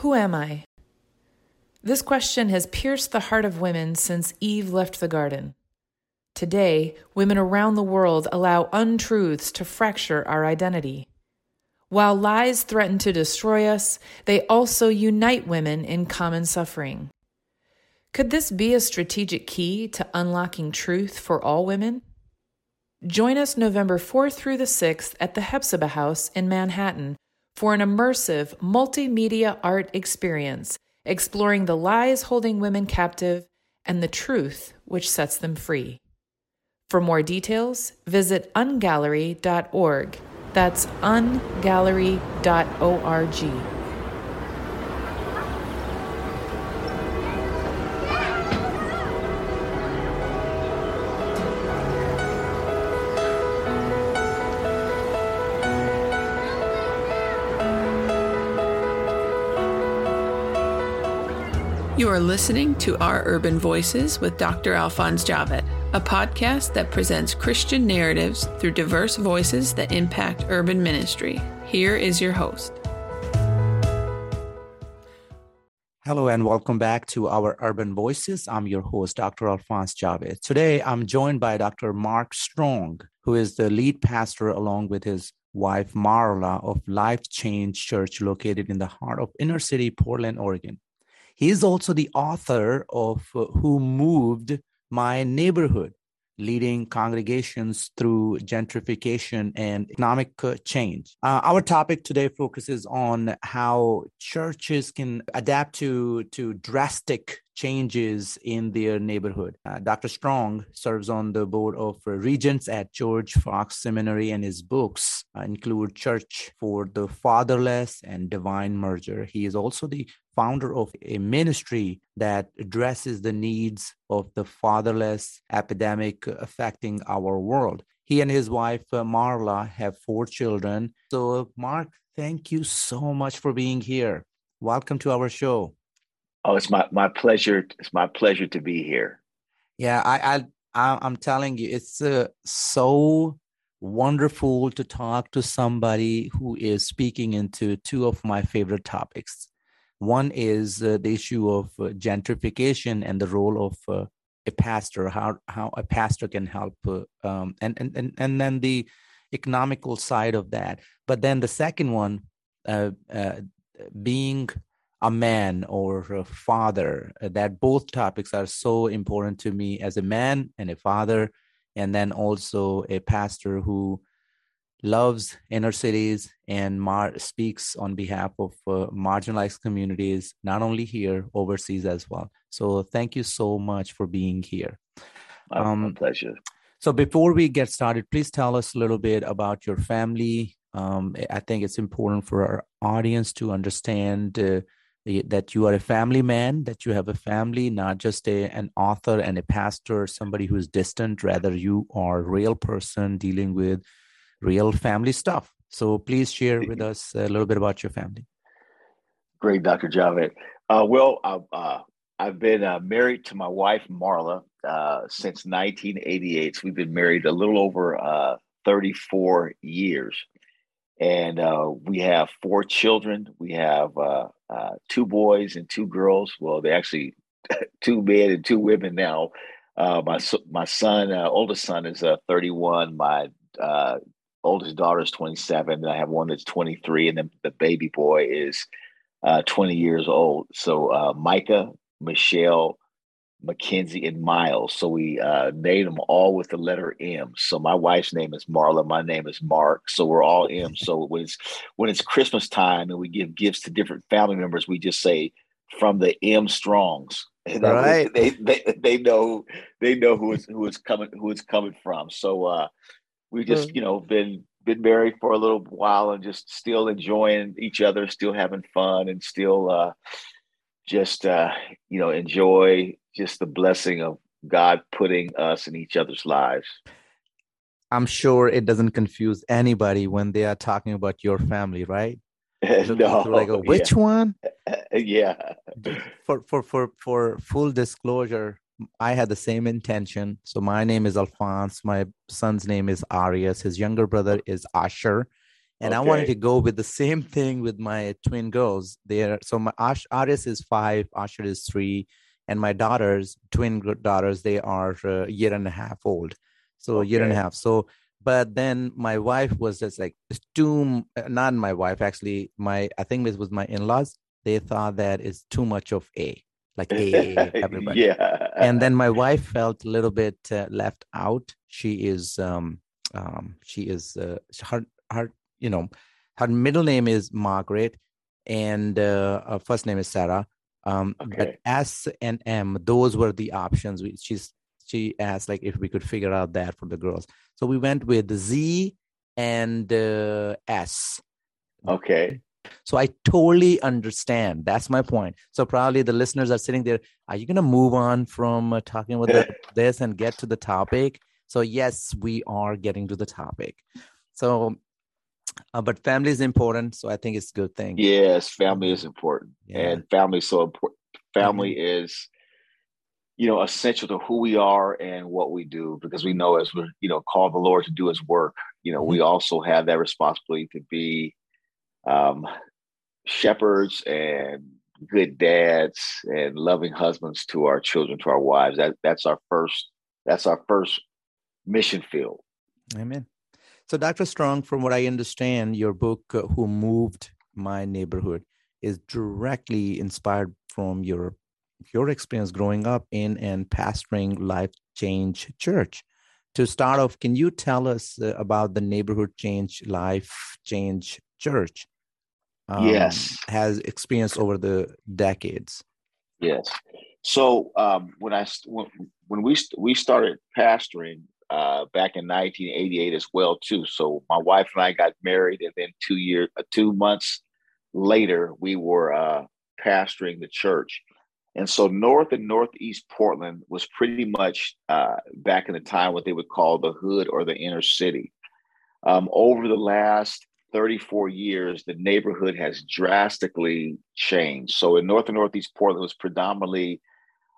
Who am I? This question has pierced the heart of women since Eve left the garden. Today, women around the world allow untruths to fracture our identity. While lies threaten to destroy us, they also unite women in common suffering. Could this be a strategic key to unlocking truth for all women? Join us November 4th through the 6th at the Hephzibah House in Manhattan for an immersive multimedia art experience exploring the lies holding women captive and the truth which sets them free. For more details, visit ungallery.org. That's ungallery.org. You are listening to Our Urban Voices with Dr. Alphonse Javed, a podcast that presents Christian narratives through diverse voices that impact urban ministry. Here is your host. Hello and welcome back to our Urban Voices. I'm your host, Dr. Alphonse Javed. Today, I'm joined by Dr. Mark Strong, who is the lead pastor along with his wife, Marla, of Life Change Church located in the heart of inner city Portland, Oregon. He is also the author of uh, Who Moved My Neighborhood, leading congregations through gentrification and economic uh, change. Uh, our topic today focuses on how churches can adapt to, to drastic changes in their neighborhood. Uh, Dr. Strong serves on the board of regents at George Fox Seminary, and his books uh, include Church for the Fatherless and Divine Merger. He is also the founder of a ministry that addresses the needs of the fatherless epidemic affecting our world. He and his wife, uh, Marla, have four children. So, Mark, thank you so much for being here. Welcome to our show. Oh, it's my my pleasure. It's my pleasure to be here. Yeah, I I I'm telling you, it's uh, so wonderful to talk to somebody who is speaking into two of my favorite topics. One is uh, the issue of uh, gentrification and the role of uh, a pastor, how how a pastor can help, uh, um, and and and and then the economical side of that. But then the second one, uh, uh, being a man or a father uh, that both topics are so important to me as a man and a father and then also a pastor who loves inner cities and mar- speaks on behalf of uh, marginalized communities not only here overseas as well. So thank you so much for being here. My, um, my pleasure. so before we get started please tell us a little bit about your family. Um, i think it's important for our audience to understand uh, that you are a family man, that you have a family, not just a, an author and a pastor, somebody who's distant. Rather, you are a real person dealing with real family stuff. So please share with us a little bit about your family. Great, Dr. Javed. Uh, well, uh, uh, I've been uh, married to my wife, Marla, uh, since 1988. So we've been married a little over uh, 34 years and uh, we have four children. We have uh, uh, two boys and two girls. Well, they're actually two men and two women now. Uh, my my son, uh, oldest son, is uh, 31. My oldest daughter is 27, and I have one that's 23, and then the baby boy is 20 years old. So Micah, Michelle, Mackenzie, and Miles. So we uh, named them all with the letter M. So my wife's name is Marla. My name is Mark. So we're all M. So when it's when it's Christmas time and we give gifts to different family members, we just say from the M Strongs. And right. They, they they know they know who is who is coming who it's coming from. So uh, we just mm. you know been been married for a little while and just still enjoying each other, still having fun, and still uh, just uh, you know enjoy just the blessing of God putting us in each other's lives. I'm sure it doesn't confuse anybody when they are talking about your family, right? no, like, oh, which yeah. one? yeah. For for for for full disclosure, I had the same intention. So my name is Alphonse. My son's name is Arias. His younger brother is Asher, And okay. I wanted to go with the same thing with my twin girls. They are so my Ash, Aris is five, Asher is three, and my daughters, twin daughters, they are a year and a half old. So okay. a year and a half. So, but then my wife was just like too. Not my wife, actually. My I think this was my in-laws. They thought that it's too much of a like a everybody. yeah. And then my wife felt a little bit uh, left out. She is um um she is uh, her her you know, her middle name is Margaret, and uh, her first name is Sarah. Um, okay. But S and M, those were the options. We, she's she asked like if we could figure out that for the girls. So we went with Z and uh, S. Okay. So I totally understand. That's my point. So probably the listeners are sitting there. Are you going to move on from uh, talking about the, this and get to the topic? So yes, we are getting to the topic. So uh, but family is important, so I think it's a good thing. Yes, family is important, yeah. and family is so important. Family mm-hmm. is, you know, essential to who we are and what we do, because we know as we're, you know, called the Lord to do His work. You know, mm-hmm. we also have that responsibility to be um, shepherds and good dads and loving husbands to our children, to our wives. That that's our first. That's our first mission field. Amen. So, Dr. Strong, from what I understand, your book, uh, Who Moved My Neighborhood, is directly inspired from your your experience growing up in and pastoring Life Change Church. To start off, can you tell us uh, about the Neighborhood Change Life Change Church? Um, yes, has experienced over the decades. Yes. So um, when I when, when we we started pastoring, uh, back in 1988 as well too. So my wife and I got married, and then two years, uh, two months later, we were uh, pastoring the church. And so North and Northeast Portland was pretty much uh, back in the time what they would call the hood or the inner city. Um, over the last 34 years, the neighborhood has drastically changed. So in North and Northeast Portland was predominantly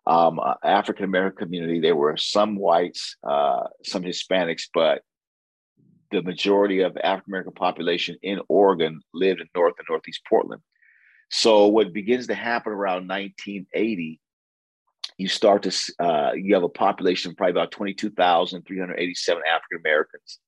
um, uh, African American community. There were some whites, uh, some Hispanics, but the majority of African American population in Oregon lived in North and Northeast Portland. So what begins to happen around 1980, you start to uh, you have a population of probably about 22,387 African Americans,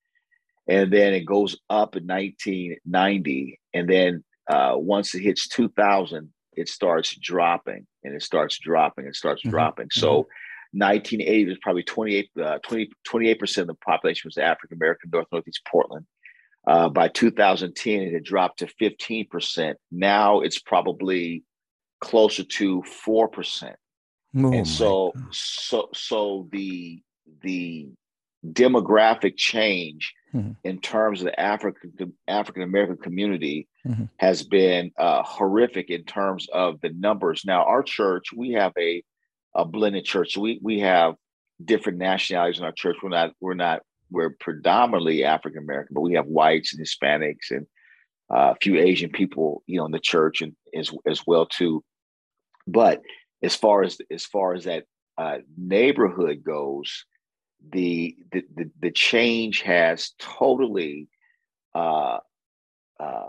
and then it goes up in 1990, and then uh, once it hits 2,000, it starts dropping and it starts dropping and starts mm-hmm. dropping. Mm-hmm. So 1980 was probably 28, uh, 20, 28% of the population was African American, North Northeast Portland. Uh, by 2010, it had dropped to 15%. Now it's probably closer to 4%. Oh and so, so, so the, the demographic change mm-hmm. in terms of the African African American community mm-hmm. has been uh, horrific in terms of the numbers. Now, our church, we have a a blended church. We we have different nationalities in our church. We're not we're not we're predominantly African American, but we have whites and Hispanics and uh, a few Asian people, you know, in the church and as as well too. But as far as as far as that uh, neighborhood goes, the the the, change has totally uh, uh,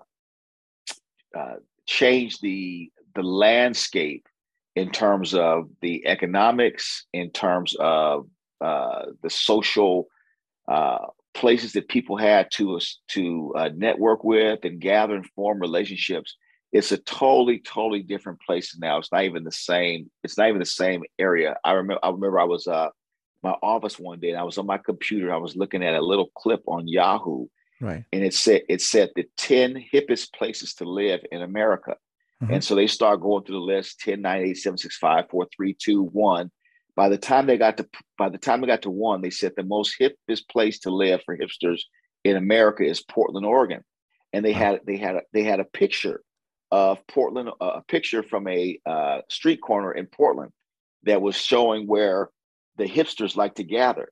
uh, changed the the landscape in terms of the economics, in terms of uh, the social uh, places that people had to to uh, network with and gather and form relationships. It's a totally, totally different place now. It's not even the same. It's not even the same area. I remember. I remember I was my office one day and I was on my computer. I was looking at a little clip on Yahoo. Right. And it said it said the 10 hippest places to live in America. Mm-hmm. And so they start going through the list 10, 9, 8, 7, 6, 5, 4, 3, 2, 1. By the time they got to by the time they got to one, they said the most hippest place to live for hipsters in America is Portland, Oregon. And they had they had a, they had a picture of Portland, a picture from a uh, street corner in Portland that was showing where the hipsters like to gather.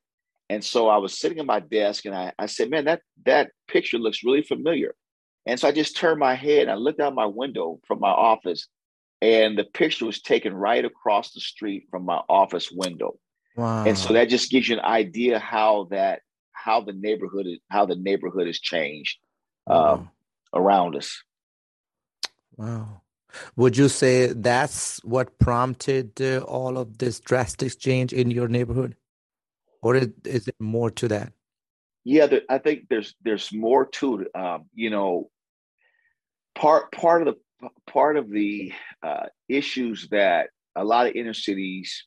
And so I was sitting at my desk and I, I said, man, that that picture looks really familiar. And so I just turned my head and I looked out my window from my office and the picture was taken right across the street from my office window. Wow. And so that just gives you an idea how that how the neighborhood is how the neighborhood has changed. Wow. Um, around us. Wow. Would you say that's what prompted uh, all of this drastic change in your neighborhood, or is, is it more to that? Yeah, there, I think there's there's more to it. Um, you know, part part of the part of the uh, issues that a lot of inner cities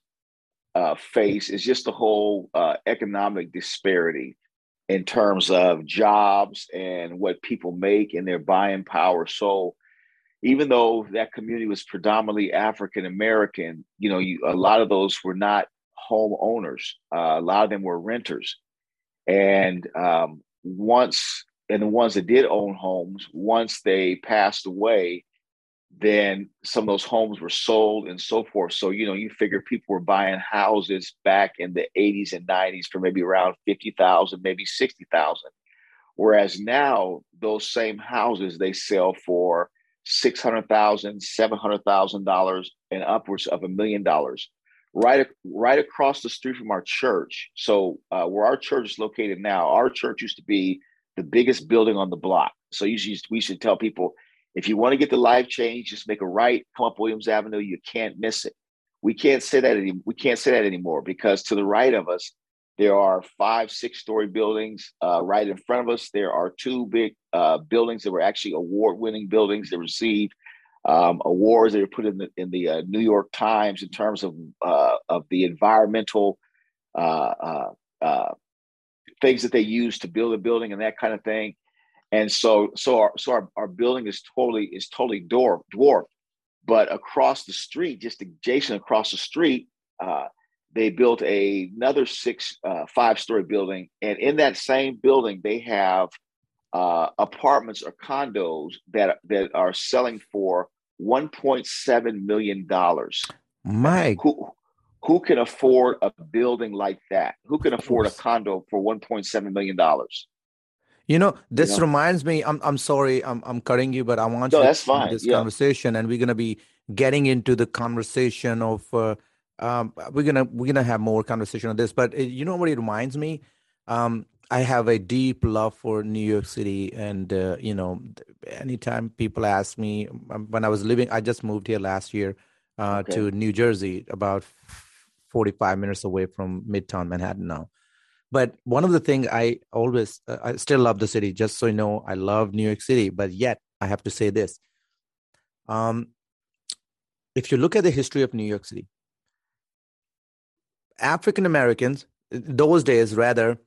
uh, face is just the whole uh, economic disparity in terms of jobs and what people make and their buying power. So even though that community was predominantly African American, you know, you, a lot of those were not homeowners. Uh, a lot of them were renters. And um, once, and the ones that did own homes, once they passed away, then some of those homes were sold and so forth. So, you know, you figure people were buying houses back in the 80s and 90s for maybe around 50,000, maybe 60,000. Whereas now those same houses they sell for $600,000, $700,000 and upwards of a million dollars. Right, right across the street from our church. So, uh, where our church is located now, our church used to be the biggest building on the block. So, usually we should tell people if you want to get the life change, just make a right, come up Williams Avenue. You can't miss it. We can't say that any, we can't say that anymore because to the right of us, there are five, six story buildings. Uh, right in front of us, there are two big uh, buildings that were actually award winning buildings that received um, awards that were put in the in the uh, New York Times in terms of uh, of the environmental uh, uh, things that they use to build a building and that kind of thing and so so our so our, our building is totally is totally dwarfed dwarfed but across the street just adjacent across the street they built a, another six uh, five story building and in that same building they have uh, apartments or condos that that are selling for 1.7 million dollars my who who can afford a building like that who can afford a condo for 1.7 million dollars you know, this you know? reminds me. I'm I'm sorry, I'm I'm cutting you, but I want no, you that's fine. this yeah. conversation, and we're gonna be getting into the conversation of. Uh, um, we're gonna we're gonna have more conversation on this, but it, you know what it reminds me. Um, I have a deep love for New York City, and uh, you know, anytime people ask me um, when I was living, I just moved here last year uh, okay. to New Jersey, about forty-five minutes away from Midtown Manhattan now. But one of the things I always, uh, I still love the city, just so you know, I love New York City, but yet I have to say this. Um, if you look at the history of New York City, African Americans, those days rather,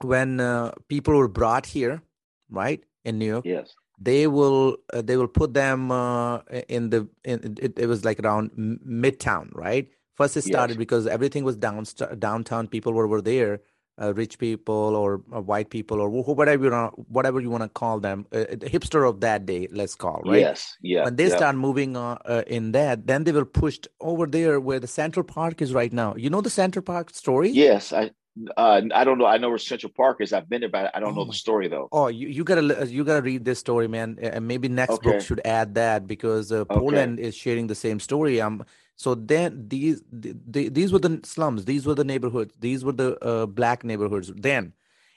when uh, people were brought here, right, in New York, yes, they will uh, they will put them uh, in the in, it, it was like around Midtown, right? First, it started yes. because everything was down downtown. People were, were there uh, rich people or uh, white people or whatever you want, whatever you want to call them, uh, the hipster of that day, let's call right. Yes, yeah. When they yeah. start moving uh, uh, in that, then they were pushed over there where the Central Park is right now. You know the Central Park story? Yes, I. Uh, I don't know. I know where Central Park is. I've been there, but I don't oh know the story though. Oh, you, you gotta you gotta read this story, man. And maybe next okay. book should add that because Portland okay. is sharing the same story. Um, so then these the, these were the slums, these were the neighborhoods, these were the uh, black neighborhoods then.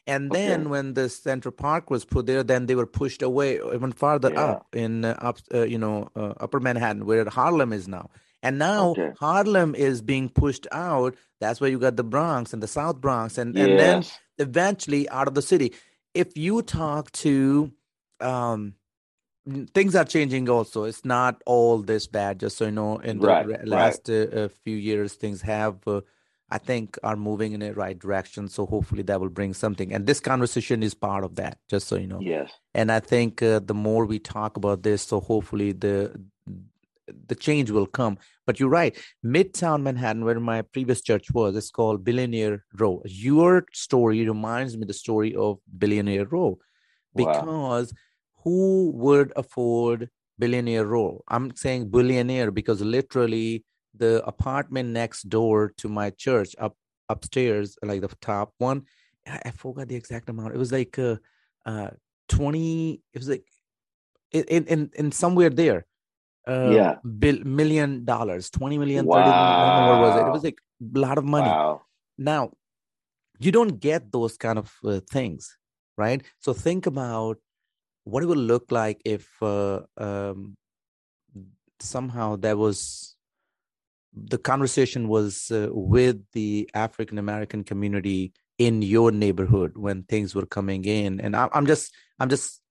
And then okay. when the Central Park was put there, then they were pushed away even farther yeah. up in uh, up uh, you know uh, Upper Manhattan, where Harlem is now. And now okay. Harlem is being pushed out. That's where you got the Bronx and the South Bronx, and yes. and then eventually out of the city. If you talk to um, things are changing also. It's not all this bad. Just so you know in the right, last right. Uh, few years things have uh, i think are moving in the right direction. So hopefully that will bring something. And this conversation is part of that just so you know. Yes. And i think uh, the more we talk about this so hopefully the the change will come. But you're right. Midtown manhattan where my previous church was it's called billionaire row. Your story reminds me the story of billionaire row because wow who would afford billionaire role? I'm saying billionaire because literally the apartment next door to my church up upstairs, like the top one, I, forgot the exact amount. It was like uh, uh 20, it was like in in in somewhere there. Uh, yeah, bill, million dollars, 20 million, wow. 30 million. I don't know what was it. It was like a lot of money. Wow. Now, you don't get those kind of uh, things, right? So think about what it would look like if uh, um, somehow there was the conversation was uh, with the African American community in your neighborhood when things were coming in, and I, I'm just I'm just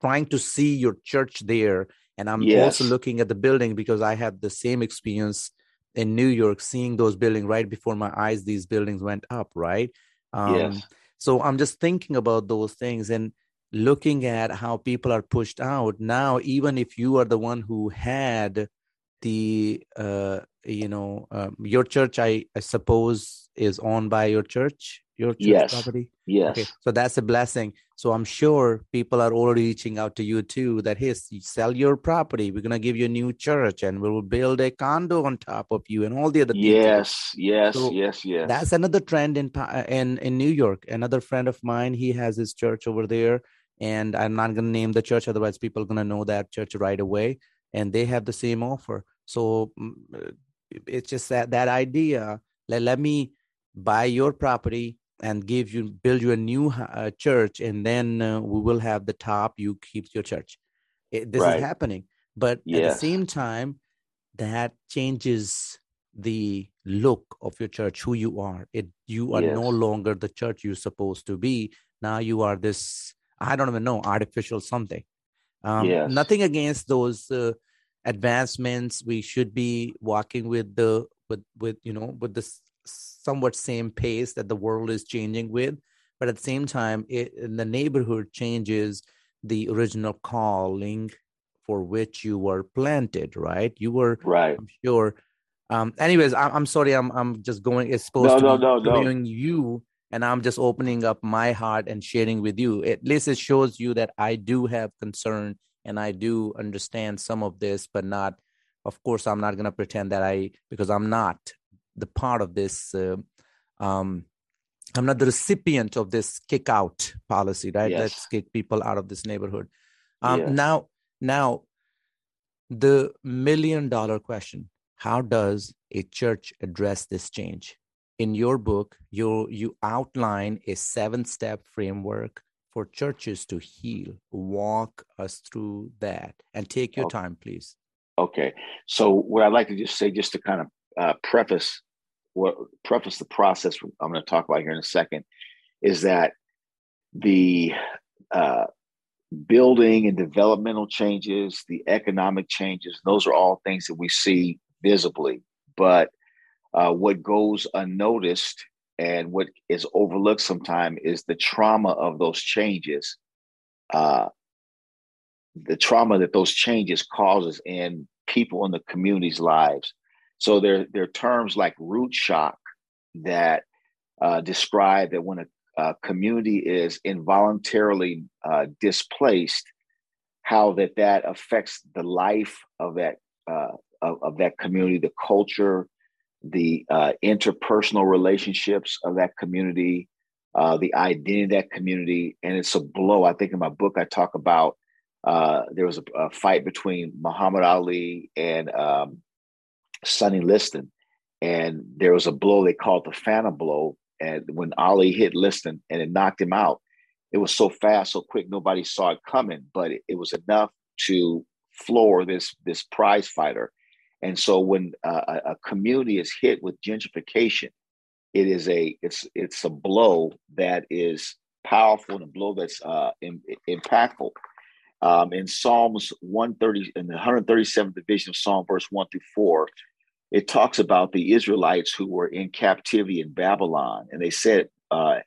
trying to see your church there, and I'm yes. also looking at the building because I had the same experience in New York, seeing those buildings right before my eyes. These buildings went up, right? Um, yes. So I'm just thinking about those things and looking at how people are pushed out now. Even if you are the one who had the uh, you know um, your church i i suppose is owned by your church your church yes. property? Yes. Okay so that's a blessing. So i'm sure people are already reaching out to you too that hey sell your property. We're going to give you a new church and we'll build a condo on top of you and all the other yes yes so yes yes. that's another trend in in in new york. Another friend of mine he has his church over there and i'm not going to name the church otherwise people are going to know that church right away. And they have the same offer. So mm, it's just that that idea let, let me buy your property and give you build you a new uh, church and then uh, we will have the top you keep your church. It, this right. is happening. But at the same time that changes the look of your church who you are. It you are yes. no longer the church you're supposed to be. Now you are this i don't even know artificial something. Um, yes. nothing against those uh, advancements. We should be walking with the with with you know with the somewhat same pace that the world is changing with. But at the same time it, the neighborhood changes the original calling for which you were planted right? You were right. I'm sure. Um anyways i'm, I'm sorry i'm i'm just going it's supposed no, to no, be no, no. you and i'm just opening up my heart and sharing with you at least it shows you that i do have concern and I do understand some of this, but not. Of course, I'm not going to pretend that I because I'm not the part of this. Uh, um, I'm not the recipient of this kick out policy, right? Yes. Let's kick people out of this neighborhood. Um, yes. Now, now, the million dollar question: How does a church address this change? In your book, you you outline a seven step framework for churches to heal. Walk us through that and take your okay. time, please. Okay. So, what I'd like to just say, just to kind of uh, preface what preface the process I'm going to talk about here in a second, is that the uh, building and developmental changes, the economic changes, those are all things that we see visibly. But uh, what goes unnoticed and what is overlooked sometimes is the trauma of those changes. Uh, the trauma that those changes causes in people in the community's lives. So there, there are terms like root shock that uh, describe that when a, a community is involuntarily uh, displaced how that that affects the life of that uh, of, of that community the culture the uh, interpersonal relationships of that community, uh, the identity of that community, and it's a blow. I think in my book I talk about uh, there was a, a, fight between Muhammad Ali and um, Sonny Liston, and there was a blow. They called the Phantom blow. And when Ali hit Liston and it knocked him out, it was so fast, so quick, nobody saw it coming, but it, it was enough to floor this this prize fighter and so when uh, a community is hit with gentrification, it is a it's it's a blow that is powerful and a blow that's uh, in, impactful. Um, in Psalms 130 in the 137th division of Psalm verse 1 through 4, it talks about the Israelites who were in captivity in Babylon. And they said, uh,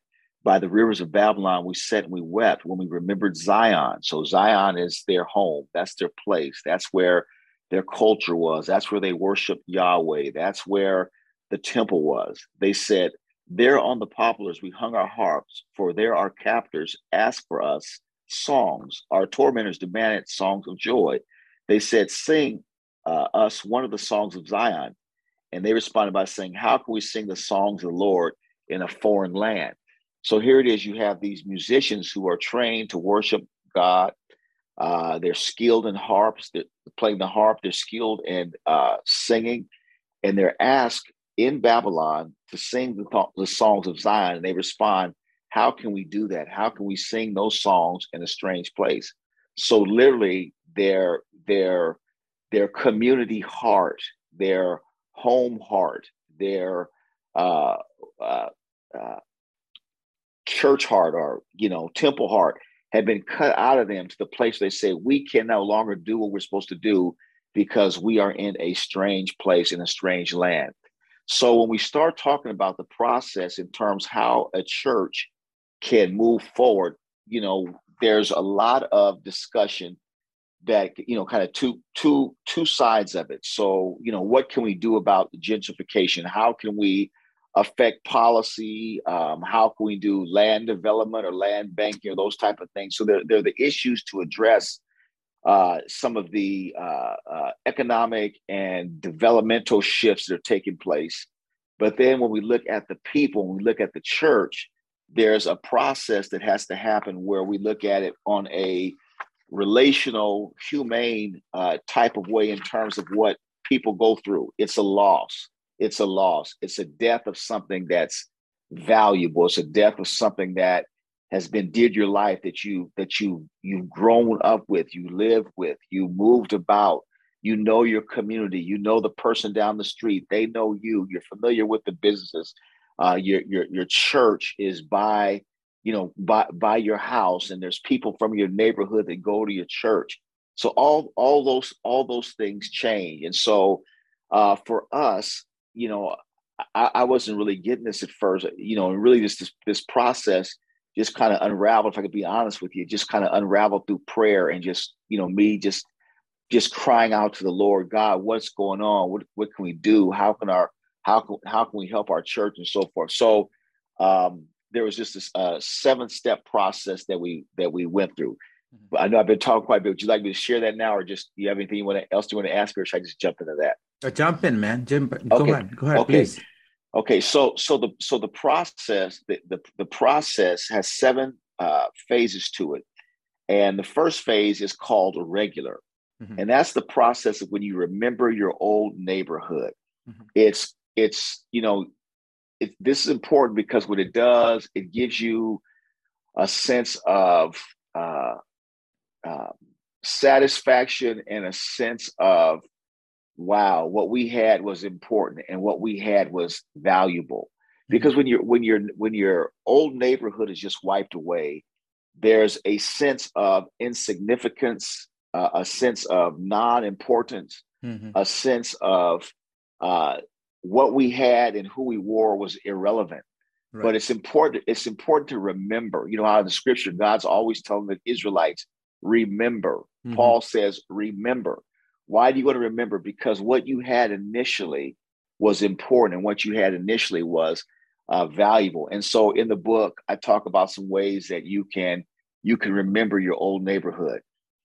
by the rivers of Babylon, we sat and we wept when we remembered Zion. So Zion is their home. That's their place. That's where their culture was. That's where they worshiped Yahweh. That's where the temple was. They said, There on the poplars we hung our harps, for there our captors asked for us songs. Our tormentors demanded songs of joy. They said, Sing uh, us one of the songs of Zion. And they responded by saying, How can we sing the songs of the Lord in a foreign land? So here it is you have these musicians who are trained to worship God uh, they're skilled in harps, they're playing the harp, they're skilled in uh, singing, and they're asked in Babylon to sing the, th- the songs of Zion. And they respond, How can we do that? How can we sing those songs in a strange place? so literally their their their community heart, their home heart, their uh, uh, uh, church heart or you know temple heart had been cut out of them to the place they say we can no longer do what we're supposed to do because we are in a strange place in a strange land. So when we start talking about the process in terms how a church can move forward you know there's a lot of discussion that you know kind of two two two sides of it. So you know what can we do about gentrification? How can we affect policy um, how can we do land development or land banking or those type of things so they're, they're the issues to address uh, some of the uh, uh, economic and developmental shifts that are taking place but then when we look at the people when we look at the church there's a process that has to happen where we look at it on a relational, humane uh, type of way in terms of what people go through. It's a loss. It's a loss. It's a death of something that's valuable. It's a death of something that has been to your life that you that you you've grown up with, you live with, you moved about. You know your community. You know the person down the street. They know you. You're familiar with the businesses. Uh, your your your church is by you know, by by your house, and there's people from your neighborhood that go to your church. So all all those all those things change, and so uh, for us, you know, I, I wasn't really getting this at first, you know, and really this this, this process just kind of unraveled. If I could be honest with you, just kind of unraveled through prayer and just you know me just just crying out to the Lord, God, what's going on? What what can we do? How can our how can how can we help our church and so forth? So um, there was just this uh, seven step process that we that we went through. Mm-hmm. But I know I've been talking quite a bit. Would you like me to share that now, or just do you have anything you want to, else you want to ask, or should I just jump into that? Uh, jump in, man. Jump. Go okay. ahead. Go ahead, okay. please. Okay. So so the so the process the the, the process has seven uh, phases to it, and the first phase is called regular, mm-hmm. and that's the process of when you remember your old neighborhood. Mm-hmm. It's it's you know it, this is important because what it does, it gives you a sense of uh, uh, satisfaction and a sense of wow, what we had was important and what we had was valuable. Because when you're when you're when your old neighborhood is just wiped away, there's a sense of insignificance, uh, a sense of non-importance, mm-hmm. a sense of uh, what we had and who we were was irrelevant. Right. But it's important. It's important to remember. You know how in the scripture, God's always telling the Israelites, "Remember." Mm-hmm. Paul says, "Remember." Why do you want to remember? Because what you had initially was important, and what you had initially was uh, valuable. And so, in the book, I talk about some ways that you can you can remember your old neighborhood.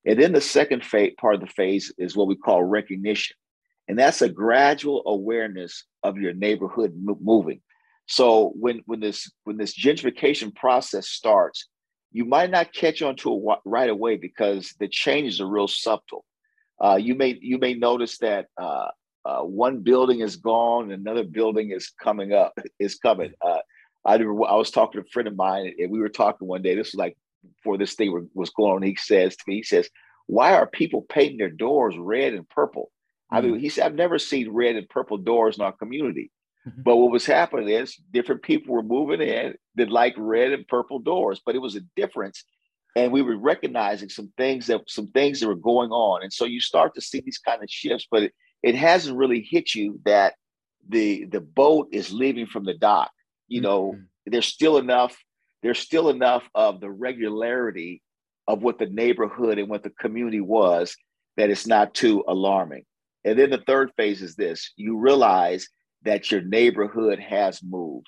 And then the second phase, part of the phase is what we call recognition. And that's a gradual awareness of your neighborhood moving. So when when this when this gentrification process starts, you might not catch on to it right away because the changes are real subtle. Uh, you may you may notice that uh, uh, one building is gone, another building is coming up. Is coming. Uh, I I was talking to a friend of mine, and we were talking one day. This was like before this thing was going on. He says to me, he says, "Why are people painting their doors red and purple?" I mean, mm-hmm. he said, I've never seen red and purple doors in our community. Mm-hmm. But what was happening is different people were moving in that like red and purple doors, but it was a difference. And we were recognizing some things that some things that were going on. And so you start to see these kind of shifts, but it, it hasn't really hit you that the the boat is leaving from the dock. You know, mm-hmm. there's still enough, there's still enough of the regularity of what the neighborhood and what the community was that it's not too alarming. And then the third phase is this you realize that your neighborhood has moved.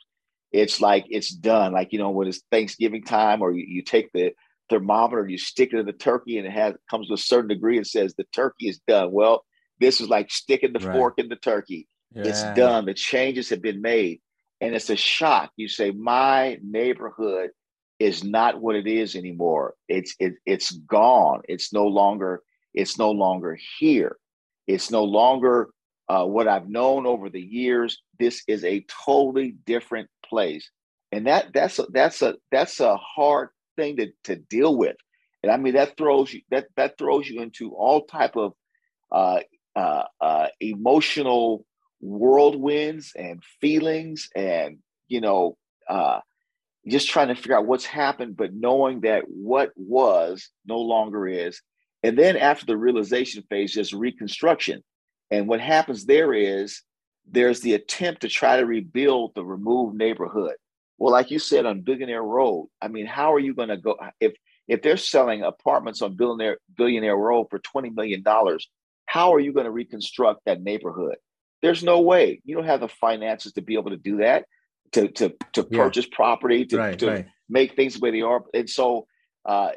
It's like it's done. Like, you know, when it's Thanksgiving time, or you, you take the thermometer, you stick it in the turkey, and it has comes to a certain degree and says the turkey is done. Well, this is like sticking the right. fork in the turkey. Yeah. It's done. The changes have been made. And it's a shock. You say, My neighborhood is not what it is anymore. It's it, it's gone. It's no longer, it's no longer here. It's no longer uh, what I've known over the years. This is a totally different place, and that that's a, that's a that's a hard thing to to deal with. and I mean that throws you that that throws you into all type of uh, uh, uh, emotional whirlwinds and feelings, and you know, uh, just trying to figure out what's happened, but knowing that what was no longer is, and then after the realization phase, there's reconstruction, and what happens there is there's the attempt to try to rebuild the removed neighborhood. Well, like you said on Billionaire Road, I mean, how are you going to go if if they're selling apartments on Billionaire Billionaire Road for twenty million dollars? How are you going to reconstruct that neighborhood? There's no way. You don't have the finances to be able to do that, to to to yeah. purchase property, to, right, to right. make things the way they are. And so, uh,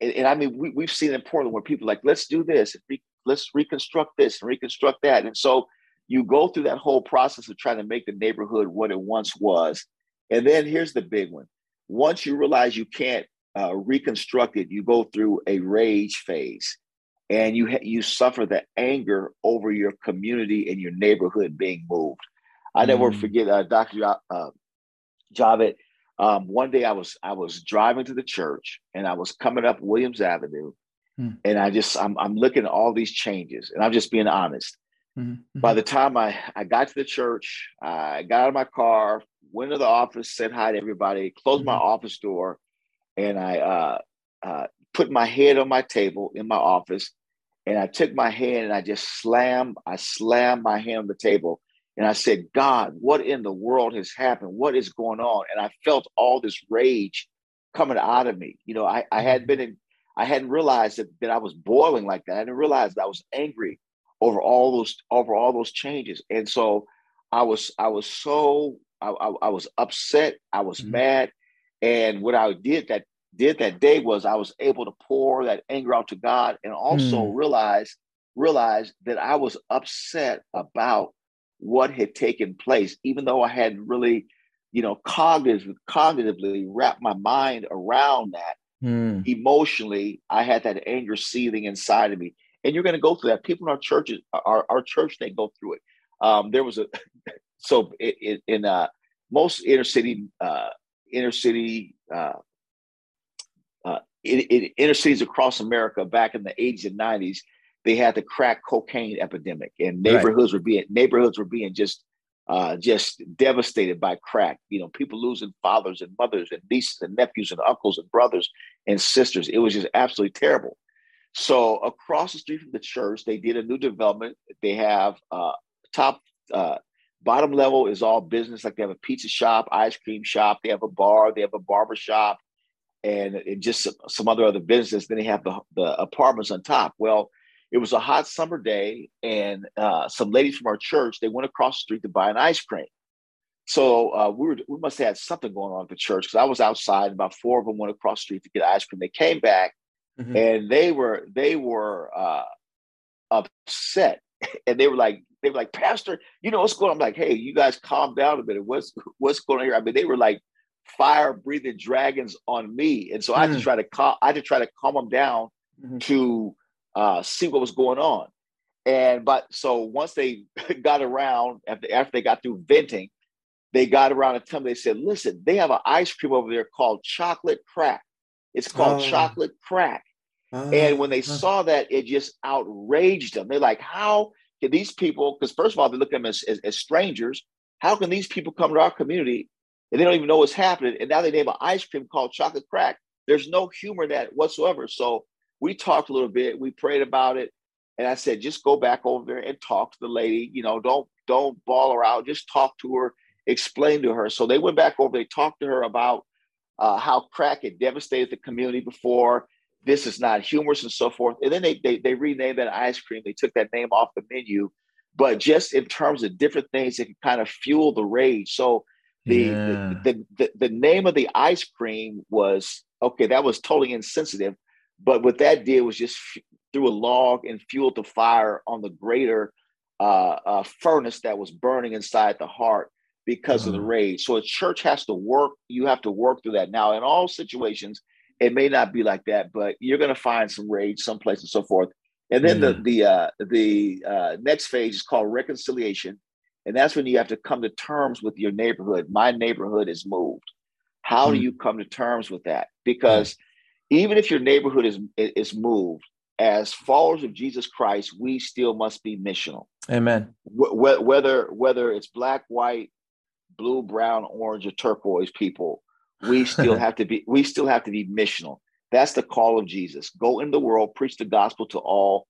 and, and I mean, we, we've seen in Portland where people like, let's do this, re- let's reconstruct this and reconstruct that. And so you go through that whole process of trying to make the neighborhood what it once was. And then here's the big one. Once you realize you can't uh, reconstruct it, you go through a rage phase and you ha- you suffer the anger over your community and your neighborhood being moved. I mm. never forget uh, Dr. Uh. Um, one day I was I was driving to the church and I was coming up Williams Avenue, mm. and I just I'm I'm looking at all these changes, and I'm just being honest. Mm-hmm. By the time I, I got to the church, I got out of my car, went to the office, said hi to everybody, closed mm-hmm. my office door, and I uh, uh, put my head on my table in my office. And I took my hand and I just slammed, I slammed my hand on the table. And I said, God, what in the world has happened? What is going on? And I felt all this rage coming out of me. You know, I, I had mm-hmm. been in, I hadn't realized that, that I was boiling like that. I didn't realize that I was angry over all those over all those changes. And so I was I was so I, I, I was upset. I was mm-hmm. mad. And what I did that did that day was I was able to pour that anger out to God and also mm. realize realize that I was upset about what had taken place, even though I hadn't really, you know, cognitively, cognitively wrapped my mind around that. Mm. Emotionally, I had that anger seething inside of me and you're going to go through that. People in our churches, our, our church, they go through it. Um, there was a so in, in uh, most inner city uh, inner city uh, uh, in, in inner cities across America back in the 80s and 90s, they had the crack cocaine epidemic, and neighborhoods right. were being neighborhoods were being just uh, just devastated by crack. You know, people losing fathers and mothers and nieces and nephews and uncles and brothers and sisters. It was just absolutely terrible. So across the street from the church, they did a new development. They have uh, top uh, bottom level is all business. Like they have a pizza shop, ice cream shop. They have a bar. They have a barber shop, and, and just some, some other other business. Then they have the the apartments on top. Well, it was a hot summer day, and uh, some ladies from our church they went across the street to buy an ice cream. So uh, we were we must have had something going on at the church because I was outside. And about four of them went across the street to get ice cream. They came back mm-hmm. and they were they were uh, upset, and they were like they were like, Pastor, you know what's going on? I'm like, hey, you guys calm down a minute. What's what's going on here? I mean, they were like fire breathing dragons on me, and so mm-hmm. I just mm. try to calm I just try to calm them down mm-hmm. to uh, see what was going on. And but so once they got around after after they got through venting, they got around and tell me they said, listen, they have an ice cream over there called chocolate crack. It's called oh. chocolate crack. Oh. And when they saw that, it just outraged them. They're like, how these people, because first of all, they look at them as, as, as, strangers. How can these people come to our community and they don't even know what's happening? And now they name an ice cream called chocolate crack. There's no humor in that whatsoever. So we talked a little bit, we prayed about it. And I said, just go back over there and talk to the lady. You know, don't don't bawl her out. Just talk to her, explain to her. So they went back over. They talked to her about uh, how crack had devastated the community before. This is not humorous and so forth. And then they, they, they renamed that ice cream. They took that name off the menu. But just in terms of different things that can kind of fuel the rage. So the, yeah. the, the, the name of the ice cream was okay, that was totally insensitive. But what that did was just f- threw a log and fueled the fire on the greater uh, uh, furnace that was burning inside the heart because mm-hmm. of the mm-hmm. rage. So a church has to work, you have to work through that. Now, in all situations, it may not be like that, but you're going to find some rage someplace and so forth. And then mm-hmm. the the uh, the uh, next phase is called reconciliation, and that's when you have to come to terms with your neighborhood. My neighborhood is moved. How mm-hmm. do you come to terms with that? Because even if your neighborhood is is moved, as followers of Jesus Christ, we still must be missional. Amen. Wh- whether whether it's black, white, blue, brown, orange, or turquoise people, we still have to be we still have to be missional. That's the call of Jesus. Go in the world, preach the gospel to all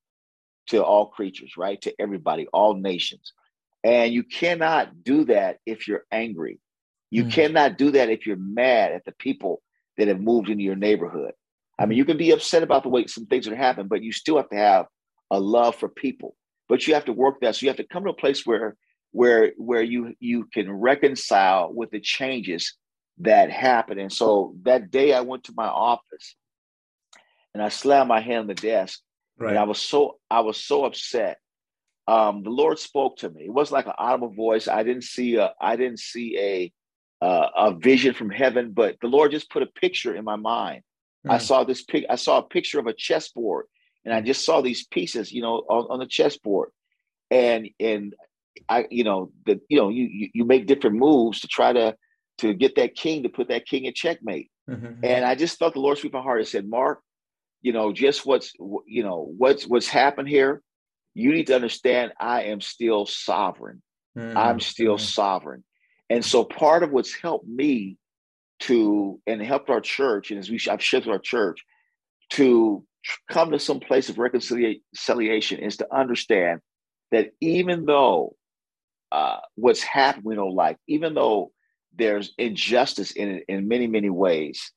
to all creatures, right? To everybody, all nations. And you cannot do that if you're angry. You mm. cannot do that if you're mad at the people that have moved into your neighborhood. I mean, you can be upset about the way some things are happening, but you still have to have a love for people. But you have to work that. So you have to come to a place where where where you you can reconcile with the changes that happened. And so that day I went to my office and I slammed my hand on the desk. Right. And I was so I was so upset. Um, the Lord spoke to me. It was like an audible voice. I didn't see a I didn't see a uh, a vision from heaven, but the Lord just put a picture in my mind. Mm. I saw this pic. I saw a picture of a chessboard, and I just saw these pieces, you know, on, on the chessboard, and and I, you know, the you know, you you make different moves to try to to get that king to put that king in checkmate. Mm-hmm. And I just felt the Lord speak my heart and said, Mark, you know, just what's you know what's what's happened here. You need to understand I am still sovereign. Mm-hmm. I'm still mm-hmm. sovereign. And so part of what's helped me to and helped our church, and as we I've shifted our church to come to some place of reconciliation is to understand that even though uh, what's happened we don't like, even though there's injustice in it in many, many ways,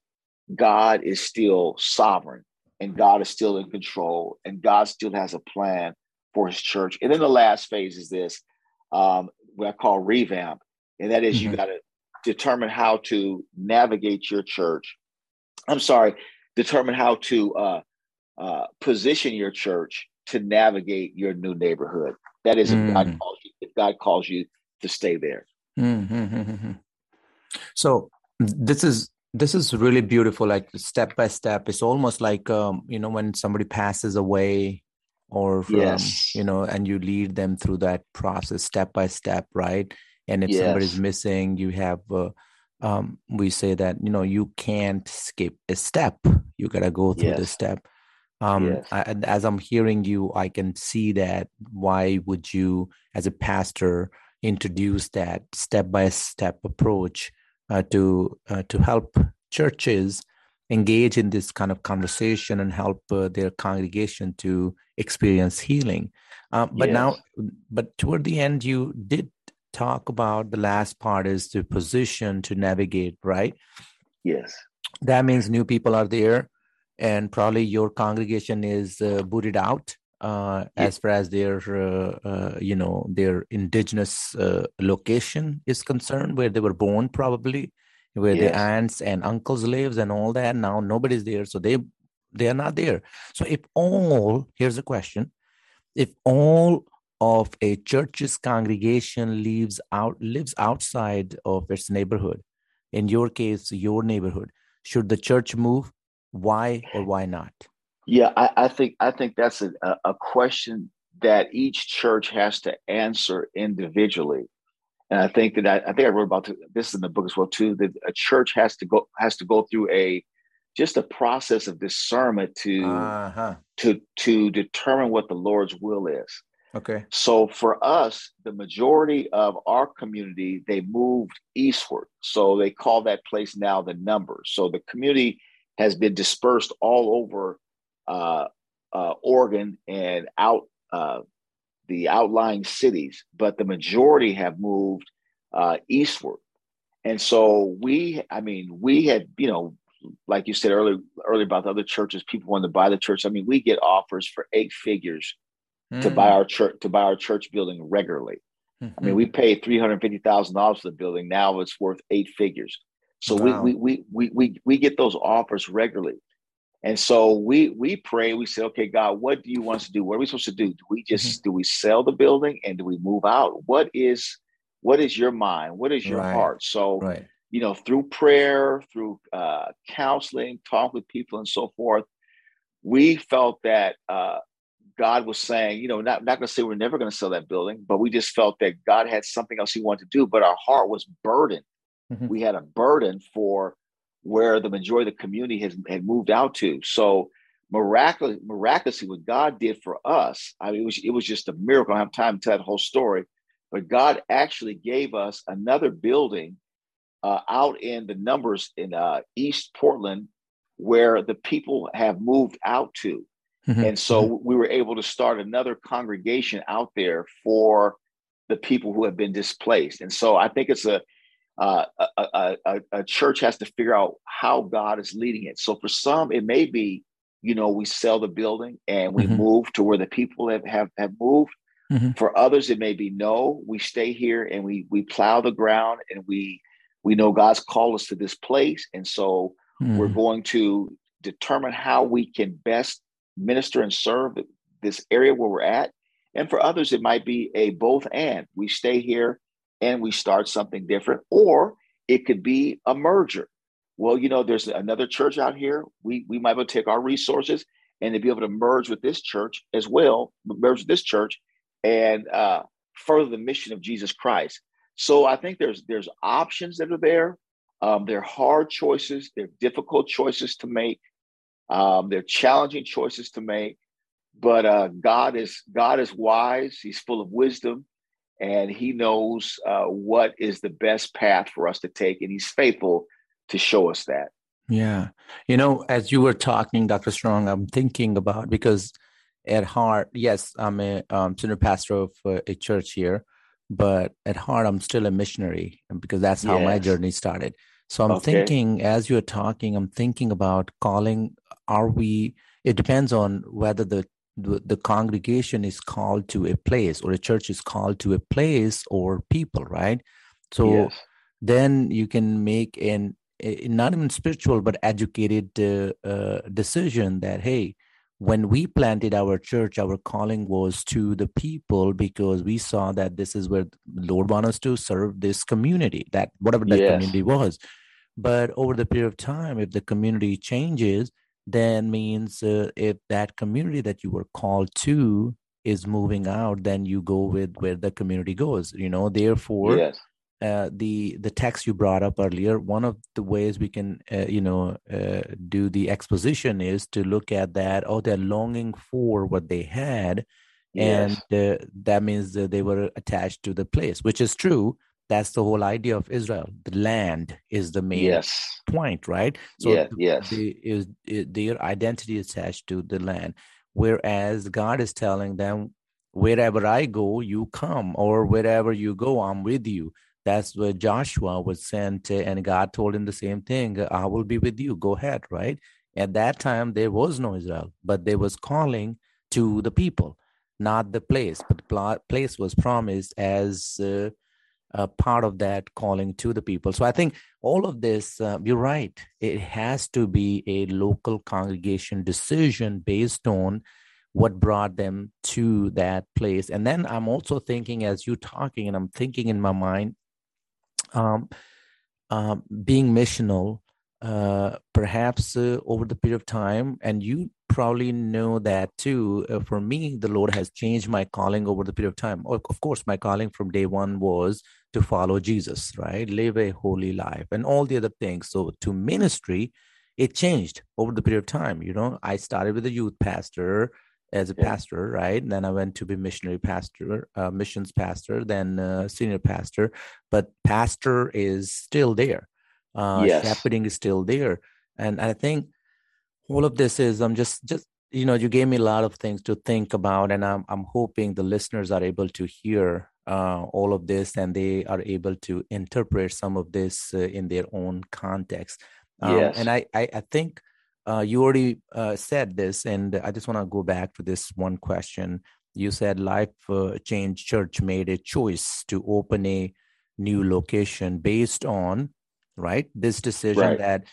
God is still sovereign and God is still in control and God still has a plan for his church. And then the last phase is this, um, what I call revamp. And that is mm-hmm. you got to determine how to navigate your church. I'm sorry, determine how to uh, uh, position your church to navigate your new neighborhood. That is mm-hmm. if God mm. calls you, if God calls you to stay there. Mm-hmm. So this is this is really beautiful like step by step it's almost like um, you know when somebody passes away or from, yes. you know and you lead them through that process step by step right and if yes. somebody's missing you have uh, um, we say that you know you can't skip a step you gotta go through yes. the step um, yes. I, as i'm hearing you i can see that why would you as a pastor introduce that step by step approach to uh, to help churches engage in this kind of conversation and help uh, their congregation to experience healing. Uh, but yes. now, but toward the end, you did talk about the last part is the position to navigate, right? Yes. That means new people are there, and probably your congregation is uh, booted out uh, as far as their uh, uh, you know their indigenous uh, location is concerned where they were born probably where yes. the aunts and uncles lives and all that now nobody's there so they they are not there. So if all here's a question if all of a church's congregation lives out lives outside of its neighborhood in your case your neighborhood should the church move? Why or why not yeah, I, I think I think that's a, a question that each church has to answer individually. And I think that I, I, think I wrote about this in the book as well too. That a church has to go has to go through a just a process of discernment to uh-huh. to to determine what the Lord's will is. Okay. So for us, the majority of our community they moved eastward. So they call that place now the numbers. So the community has been dispersed all over uh, uh, Oregon and out uh, the outlying cities, but the majority have moved uh, eastward. And so we, I mean, we had, you know, like you said earlier, earlier about the other churches, people wanted to buy the church. I mean, we get offers for eight figures mm. to buy hmm. our church to buy our church building regularly. Mm-hmm. I mean, we paid three hundred fifty thousand dollars for the building. Now it's worth eight figures. So wow. we, we we we we get those offers regularly. And so we we pray. We say, okay, God, what do you want us to do? What are we supposed to do? Do we just mm-hmm. do we sell the building and do we move out? What is what is your mind? What is your right. heart? So right. you know, through prayer, through uh, counseling, talk with people, and so forth, we felt that uh, God was saying, you know, not not going to say we're never going to sell that building, but we just felt that God had something else He wanted to do. But our heart was burdened. Mm-hmm. We had a burden for where the majority of the community has had moved out to. So miraculously, miraculously, what God did for us, I mean, it was it was just a miracle. I don't have time to tell that whole story, but God actually gave us another building uh, out in the numbers in uh, East Portland, where the people have moved out to, mm-hmm. and so mm-hmm. we were able to start another congregation out there for the people who have been displaced. And so I think it's a uh, a, a, a, church has to figure out how God is leading it. So for some, it may be, you know, we sell the building and we mm-hmm. move to where the people have have, have moved. Mm-hmm. For others, it may be no, we stay here and we we plow the ground and we we know God's called us to this place, and so mm-hmm. we're going to determine how we can best minister and serve this area where we're at. And for others, it might be a both and. We stay here and we start something different, or it could be a merger. Well, you know, there's another church out here. We we might be able to take our resources and to be able to merge with this church as well, merge with this church, and uh, further the mission of Jesus Christ. So I think there's there's options that are there. Um, they're hard choices. They're difficult choices to make. Um, they're challenging choices to make. But uh, God is God is wise. He's full of wisdom, and he knows uh, what is the best path for us to take, and he's faithful to show us that. Yeah, you know, as you were talking, Dr. Strong, I'm thinking about because at heart, yes, I'm a um, senior pastor of uh, a church here, but at heart, I'm still a missionary because that's how yes. my journey started. So I'm okay. thinking, as you're talking, I'm thinking about calling. Are we? It depends on whether the the, the congregation is called to a place or a church is called to a place or people right so yes. then you can make an a, not even spiritual but educated uh, uh, decision that hey when we planted our church our calling was to the people because we saw that this is where lord wants us to serve this community that whatever that yes. community was but over the period of time if the community changes then means uh, if that community that you were called to is moving out then you go with where the community goes you know therefore yes. uh, the the text you brought up earlier one of the ways we can uh, you know uh, do the exposition is to look at that oh they're longing for what they had yes. and uh, that means that they were attached to the place which is true that's the whole idea of Israel. The land is the main yes. point, right? So yeah, yes. The, is, their identity is attached to the land. Whereas God is telling them, wherever I go, you come, or wherever you go, I'm with you. That's where Joshua was sent, and God told him the same thing I will be with you. Go ahead, right? At that time, there was no Israel, but there was calling to the people, not the place. But the place was promised as. Uh, uh, part of that calling to the people. So I think all of this, uh, you're right. It has to be a local congregation decision based on what brought them to that place. And then I'm also thinking, as you're talking, and I'm thinking in my mind, um, um, being missional, uh, perhaps uh, over the period of time, and you probably know that too. Uh, for me, the Lord has changed my calling over the period of time. Of course, my calling from day one was to follow Jesus, right? Live a holy life and all the other things. So to ministry, it changed over the period of time. You know, I started with a youth pastor as a yeah. pastor, right? And then I went to be missionary pastor, uh, missions pastor, then uh, senior pastor. But pastor is still there. Uh, yes. Shepherding is still there, and I think all of this is I'm just just you know you gave me a lot of things to think about, and I'm I'm hoping the listeners are able to hear uh, all of this and they are able to interpret some of this uh, in their own context. Um, yes. And I, I, I think uh, you already uh, said this, and I just want to go back to this one question. You said Life uh, Change Church made a choice to open a new location based on, right, this decision right. that,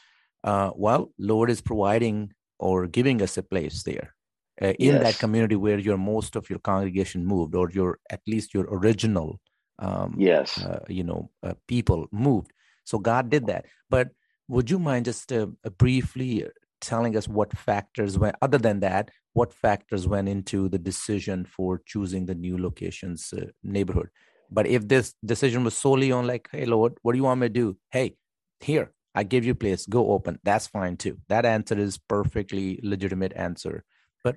uh, well, Lord is providing or giving us a place there uh, in yes. that community where your most of your congregation moved or your at least your original um, yes. uh, you know uh, people moved. So god did that. But would you mind just uh, briefly telling us what factors went other than that what factors went into the decision for choosing the new locations uh, neighborhood? But if this decision was solely on like hey lord what do you want me to do? Hey here I give you place, go open. That's fine too. That answer is perfectly legitimate answer. But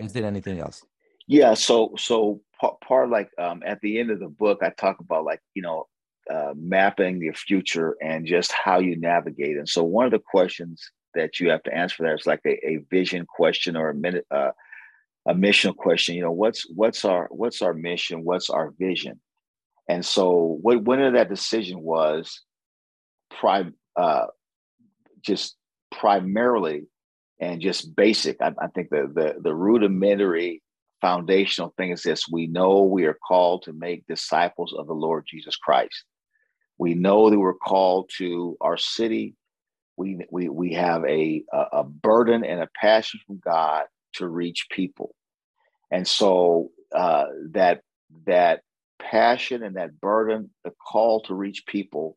is there anything else? Yeah. So so part, part like um, at the end of the book, I talk about like you know uh, mapping your future and just how you navigate. And so one of the questions that you have to answer that is like a, a vision question or a minute uh, a mission question. You know, what's what's our what's our mission? What's our vision? And so what winner that decision was prime uh, just primarily and just basic. I, I think the, the the rudimentary foundational thing is this: we know we are called to make disciples of the Lord Jesus Christ. We know that we're called to our city. We we we have a a burden and a passion from God to reach people, and so uh, that that passion and that burden, the call to reach people,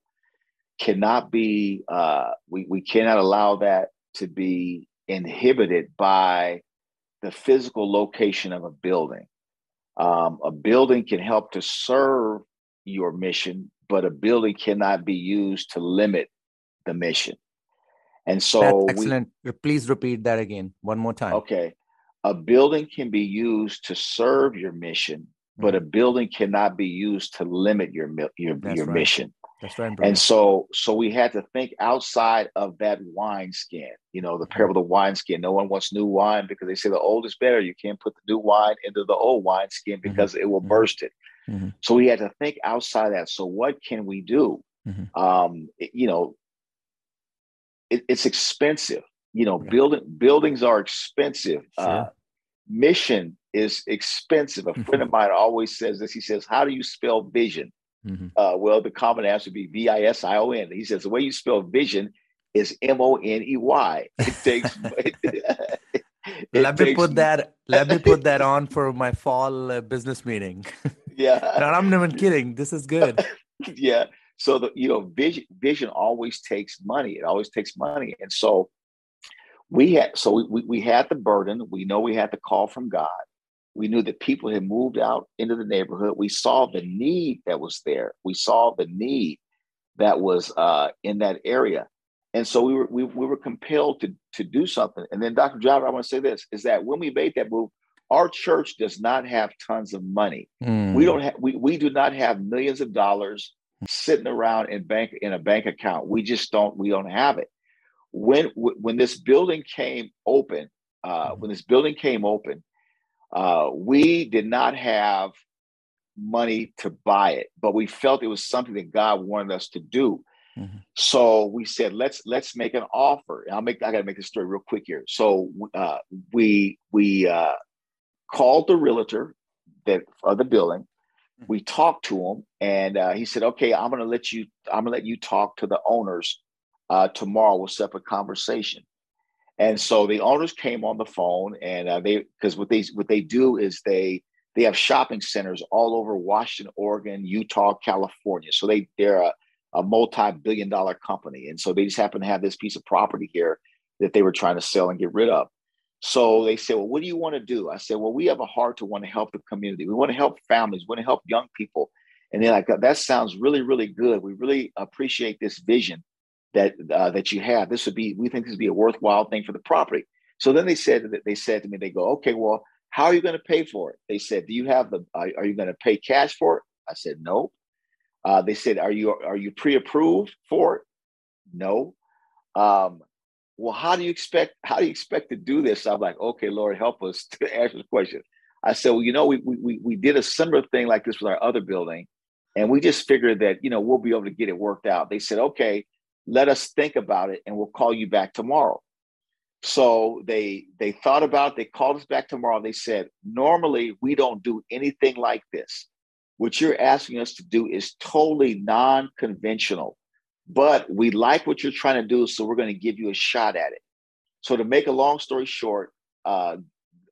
cannot be. Uh, we we cannot allow that to be inhibited by the physical location of a building. Um, a building can help to serve your mission, but a building cannot be used to limit the mission. And so, That's excellent. We, Please repeat that again one more time. Okay. A building can be used to serve your mission, but a mm-hmm. building cannot be used to limit your your, your right. mission. That's right. And so, so we had to think outside of that wine skin. You know, the mm-hmm. parable of the wine skin. No one wants new wine because they say the old is better. You can't put the new wine into the old wine skin mm-hmm. because mm-hmm. it will mm-hmm. burst it. Mm-hmm. So we had to think outside that. So what can we do? Mm-hmm. Um, it, you know, it, it's expensive. You know, right. building buildings are expensive. Sure. Uh, mission is expensive. A friend of mine always says this. He says, "How do you spell vision?" Mm-hmm. Uh, well, the common answer would be V I S I O N. He says the way you spell vision is M O N E Y. It takes. It let me put that. Let me put that on for my fall uh, business meeting. Yeah, no, I'm not even kidding. This is good. yeah. So the you know vision vision always takes money. It always takes money, and so we had so we, we, we had the burden. We know we had the call from God. We knew that people had moved out into the neighborhood. We saw the need that was there. We saw the need that was uh, in that area. And so we were we, we were compelled to to do something. And then Dr. Javed, I want to say this is that when we made that move, our church does not have tons of money. Mm. We don't have we, we do not have millions of dollars sitting around in bank in a bank account. We just don't we don't have it. When when this building came open, uh, when this building came open, uh, we did not have money to buy it, but we felt it was something that God wanted us to do. Mm-hmm. So we said, let's let's make an offer. And I'll make I got to make this story real quick here. So uh, we we uh, called the realtor that of the building. Mm-hmm. We talked to him, and uh, he said, "Okay, I'm going to let you. I'm going to let you talk to the owners uh, tomorrow. We'll set up a conversation." And so the owners came on the phone, and uh, they because what they what they do is they they have shopping centers all over Washington, Oregon, Utah, California. So they they're a, a multi-billion dollar company, and so they just happen to have this piece of property here that they were trying to sell and get rid of. So they said, "Well, what do you want to do?" I said, "Well, we have a heart to want to help the community. We want to help families. We want to help young people." And they're like, "That sounds really, really good. We really appreciate this vision." That uh, that you have. This would be we think this would be a worthwhile thing for the property. So then they said they said to me, they go, okay, well, how are you going to pay for it? They said, do you have the? Are, are you going to pay cash for it? I said, no. Uh, they said, are you are you pre-approved for it? No. Um, well, how do you expect how do you expect to do this? I'm like, okay, Lord, help us to answer the question. I said, well, you know, we we we did a similar thing like this with our other building, and we just figured that you know we'll be able to get it worked out. They said, okay, let us think about it and we'll call you back tomorrow. So they they thought about it, they called us back tomorrow. They said normally we don't do anything like this. What you're asking us to do is totally non-conventional but we like what you're trying to do so we're going to give you a shot at it. So to make a long story short uh,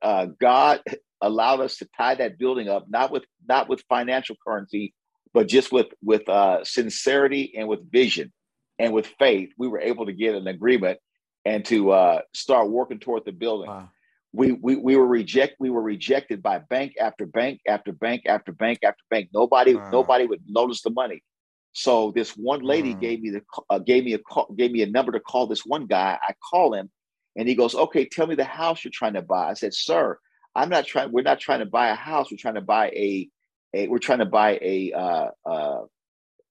uh, god allowed us to tie that building up not with not with financial currency but just with with uh, sincerity and with vision and with faith, we were able to get an agreement and to uh, start working toward the building. Wow. We, we we were reject we were rejected by bank after bank after bank after bank after bank. Nobody wow. nobody would notice the money. So this one lady mm. gave me the uh, gave me a call, gave me a number to call this one guy. I call him, and he goes, "Okay, tell me the house you're trying to buy." I said, "Sir, I'm not trying. We're not trying to buy a house. We're trying to buy a, a we're trying to buy a uh, uh,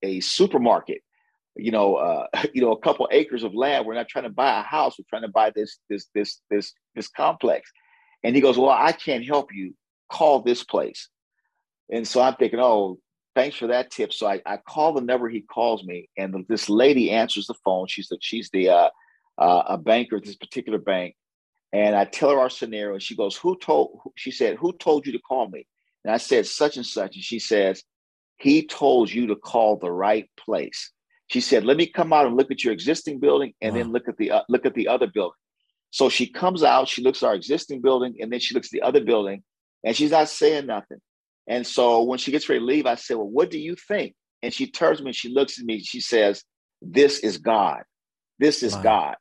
a supermarket. You know, uh, you know, a couple acres of land. We're not trying to buy a house. We're trying to buy this this this this this complex." And he goes, "Well, I can't help you. Call this place." And so I'm thinking, "Oh, thanks for that tip. So I, I call the number he calls me, and this lady answers the phone. She's the she's the uh, uh, a banker at this particular bank, and I tell her our scenario, and she goes, "Who told?" She said, "Who told you to call me?" And I said, "Such and such," and she says, "He told you to call the right place." She said, "Let me come out and look at your existing building, and wow. then look at the uh, look at the other building." So she comes out, she looks at our existing building, and then she looks at the other building, and she's not saying nothing. And so when she gets ready to leave, I said, Well, what do you think? And she turns to me and she looks at me, she says, This is God. This is wow. God.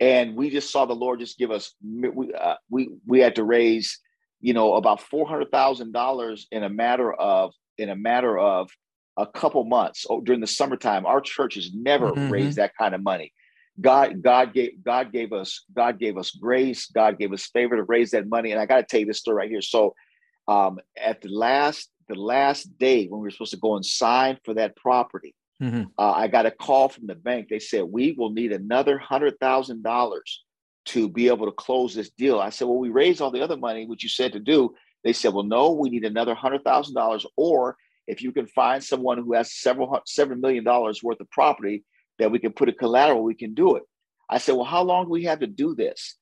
And we just saw the Lord just give us, we, uh, we, we had to raise, you know, about $400,000 in a matter of, in a matter of a couple months oh, during the summertime. Our church has never mm-hmm. raised that kind of money. God, God gave, God gave us, God gave us grace. God gave us favor to raise that money. And I got to tell you this story right here. So um, at the last the last day when we were supposed to go and sign for that property, mm-hmm. uh, I got a call from the bank. They said we will need another hundred thousand dollars to be able to close this deal. I said, well, we raised all the other money, which you said to do. They said, well, no, we need another hundred thousand dollars, or if you can find someone who has several seven million dollars worth of property that we can put a collateral, we can do it. I said, well, how long do we have to do this?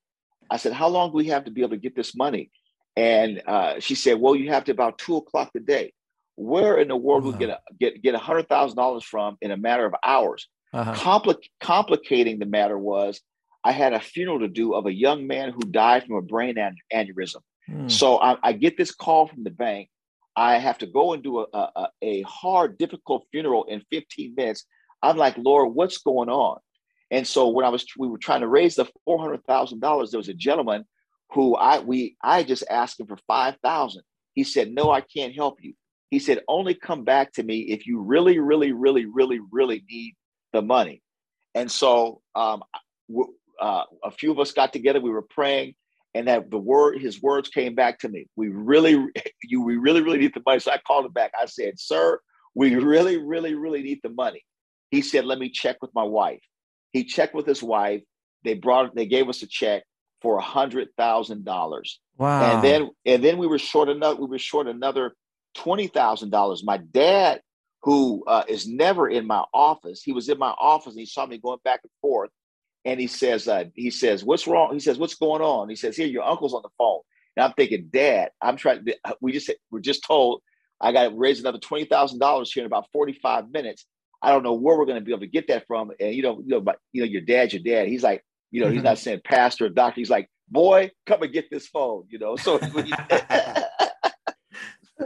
I said, how long do we have to be able to get this money? And uh, she said, "Well, you have to about two o'clock today. Where in the world uh-huh. we get a, get get a hundred thousand dollars from in a matter of hours?" Uh-huh. Compli- complicating the matter was, I had a funeral to do of a young man who died from a brain an- aneurysm. Hmm. So I, I, get this call from the bank. I have to go and do a, a, a hard, difficult funeral in 15 minutes. I'm like, Lord, what's going on? And so when I was, we were trying to raise the four hundred thousand dollars. There was a gentleman who I we I just asked him for five thousand. He said, "No, I can't help you." He said, "Only come back to me if you really, really, really, really, really need the money." And so, um, uh, a few of us got together. We were praying, and that the word, his words came back to me. We really, you, we really, really need the money. So I called him back. I said, "Sir, we really, really, really need the money." He said, "Let me check with my wife." He checked with his wife. They brought, they gave us a check for a hundred thousand dollars. Wow. And then and then we were short another we were short another twenty thousand dollars. My dad, who uh, is never in my office, he was in my office and he saw me going back and forth. And he says, uh, he says, what's wrong? He says, what's going on? He says, here, your uncle's on the phone. And I'm thinking, Dad, I'm trying. To, uh, we just we're just told I got to raise another twenty thousand dollars here in about forty five minutes. I don't know where we're going to be able to get that from. And you know, you know, but you know, your dad's your dad. He's like, you know, mm-hmm. he's not saying pastor or doctor. He's like, boy, come and get this phone, you know. So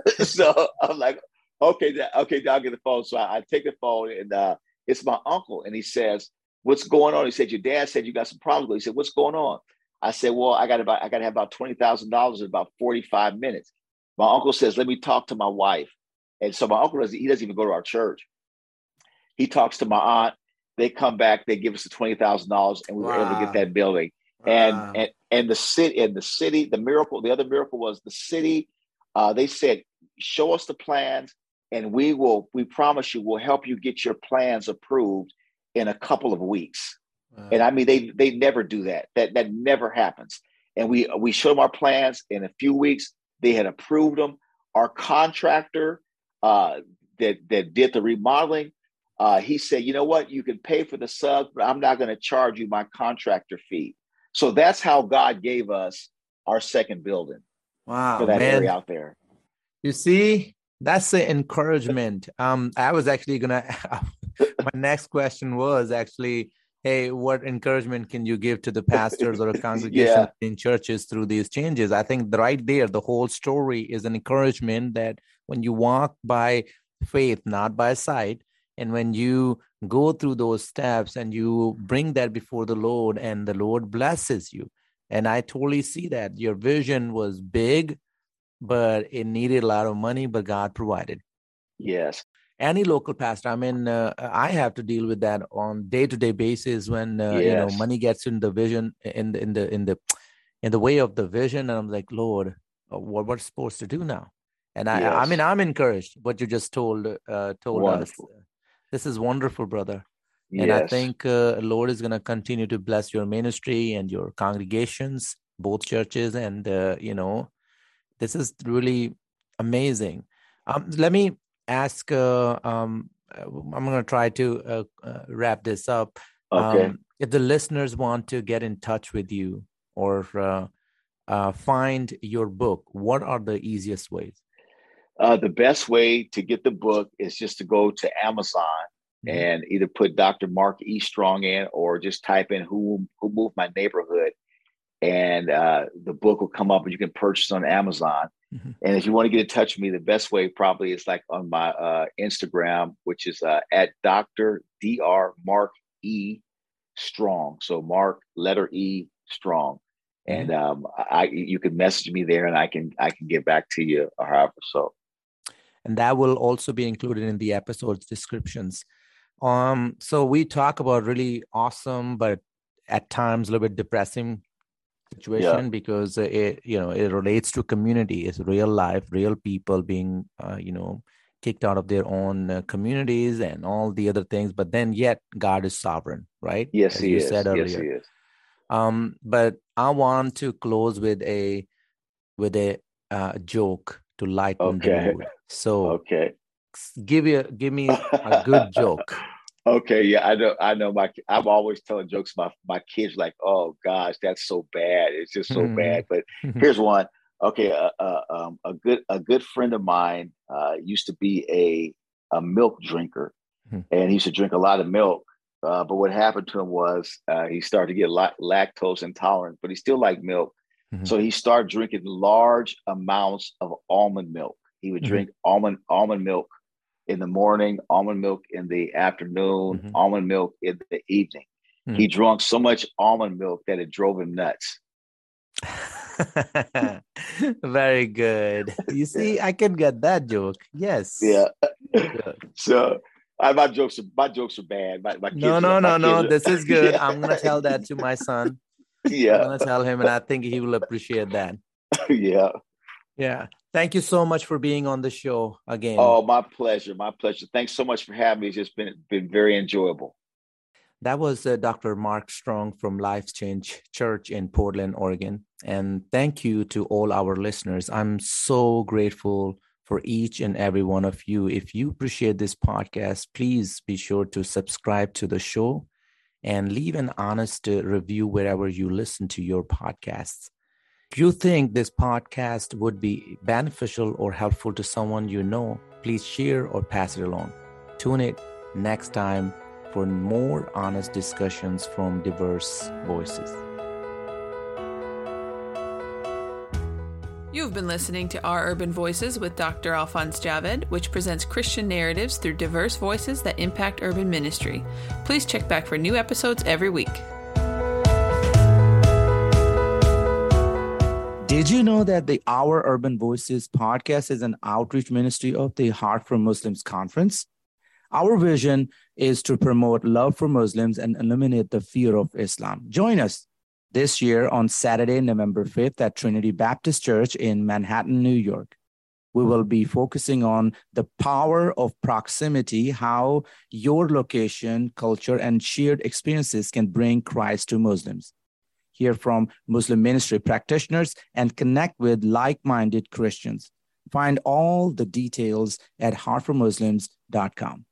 so I'm like, okay, okay, I'll get the phone. So I, I take the phone and uh, it's my uncle. And he says, What's going on? He said, Your dad said you got some problems. He said, What's going on? I said, Well, I got about I gotta have about twenty thousand dollars in about 45 minutes. My uncle says, Let me talk to my wife. And so my uncle doesn't he doesn't even go to our church. He talks to my aunt they come back, they give us the twenty thousand dollars, and we wow. were able to get that building. Wow. And and and the city and the city, the miracle, the other miracle was the city. Uh, they said, "Show us the plans, and we will. We promise you, we'll help you get your plans approved in a couple of weeks." Wow. And I mean, they they never do that. That that never happens. And we we showed them our plans in a few weeks. They had approved them. Our contractor uh, that that did the remodeling uh, he said, you know what, you can pay for the sub, but I'm not going to charge you my contractor fee. So that's how God gave us our second building. Wow. For that man. area out there. You see, that's the encouragement. Um, I was actually gonna my next question was actually, hey, what encouragement can you give to the pastors or a congregation yeah. in churches through these changes? I think right there, the whole story is an encouragement that when you walk by faith, not by sight, and when you go through those steps and you bring that before the Lord, and the Lord blesses you. And I totally see that your vision was big, but it needed a lot of money, but God provided. Yes. Any local pastor. I mean, uh, I have to deal with that on day to day basis when uh, yes. you know money gets in the vision in the in the in the in the way of the vision, and I'm like, Lord, uh, what what's supposed to do now? And I, yes. I mean, I'm encouraged. What you just told uh, told wonderful. us. This is wonderful, brother. And yes. I think uh, Lord is going to continue to bless your ministry and your congregations, both churches, and uh, you know, this is really amazing. Um, let me ask. Uh, um, I'm going to try to uh, uh, wrap this up. Okay. Um, if the listeners want to get in touch with you or uh, find your book, what are the easiest ways? the best way to get the book is just to go to Amazon mm-hmm. and either put Dr. Mark E. Strong in or just type in who who moved my neighborhood, and uh, the book will come up and you can purchase on Amazon. Mm-hmm. And if you want to get in touch with me, the best way probably is like on my uh, Instagram, which is uh, at Dr. Dr. Mark E. Strong. So Mark letter E Strong. Mm-hmm. And um, I you can message me there and I can I can get back to you or however so. And that will also be included in the episode's descriptions. Um, so we talk about really awesome, but at times a little bit depressing situation yeah. because it you know it relates to community. It's real life, real people being uh, you know kicked out of their own uh, communities and all the other things. But then yet God is sovereign, right? Yes, As he is. Said earlier. Yes, he is. Um, but I want to close with a with a uh, joke to lighten okay. the mood. So okay, give you give me a good joke. Okay, yeah, I know. I know. My I'm always telling jokes about my kids. Like, oh gosh, that's so bad. It's just so bad. But here's one. Okay, uh, uh, um, a good a good friend of mine uh, used to be a a milk drinker, hmm. and he used to drink a lot of milk. Uh, but what happened to him was uh, he started to get lactose intolerant, but he still liked milk. Mm-hmm. So he started drinking large amounts of almond milk. He would mm-hmm. drink almond almond milk in the morning, almond milk in the afternoon, mm-hmm. almond milk in the evening. Mm-hmm. He drank so much almond milk that it drove him nuts. Very good. You see, I can get that joke. Yes. Yeah. so I, my jokes are my jokes are bad. My, my no, no, no, no. This is good. Yeah. I'm gonna tell that to my son. Yeah. I'm gonna tell him, and I think he will appreciate that. yeah. Yeah. Thank you so much for being on the show again. Oh, my pleasure. My pleasure. Thanks so much for having me. It's just been been very enjoyable. That was uh, Dr. Mark Strong from Life Change Church in Portland, Oregon. And thank you to all our listeners. I'm so grateful for each and every one of you. If you appreciate this podcast, please be sure to subscribe to the show and leave an honest review wherever you listen to your podcasts. If you think this podcast would be beneficial or helpful to someone you know, please share or pass it along. Tune in next time for more honest discussions from diverse voices. You've been listening to Our Urban Voices with Dr. Alphonse Javed, which presents Christian narratives through diverse voices that impact urban ministry. Please check back for new episodes every week. Did you know that the Our Urban Voices podcast is an outreach ministry of the Heart for Muslims conference? Our vision is to promote love for Muslims and eliminate the fear of Islam. Join us this year on Saturday, November 5th at Trinity Baptist Church in Manhattan, New York. We will be focusing on the power of proximity, how your location, culture, and shared experiences can bring Christ to Muslims hear from Muslim ministry practitioners, and connect with like minded Christians. Find all the details at heartformuslims.com.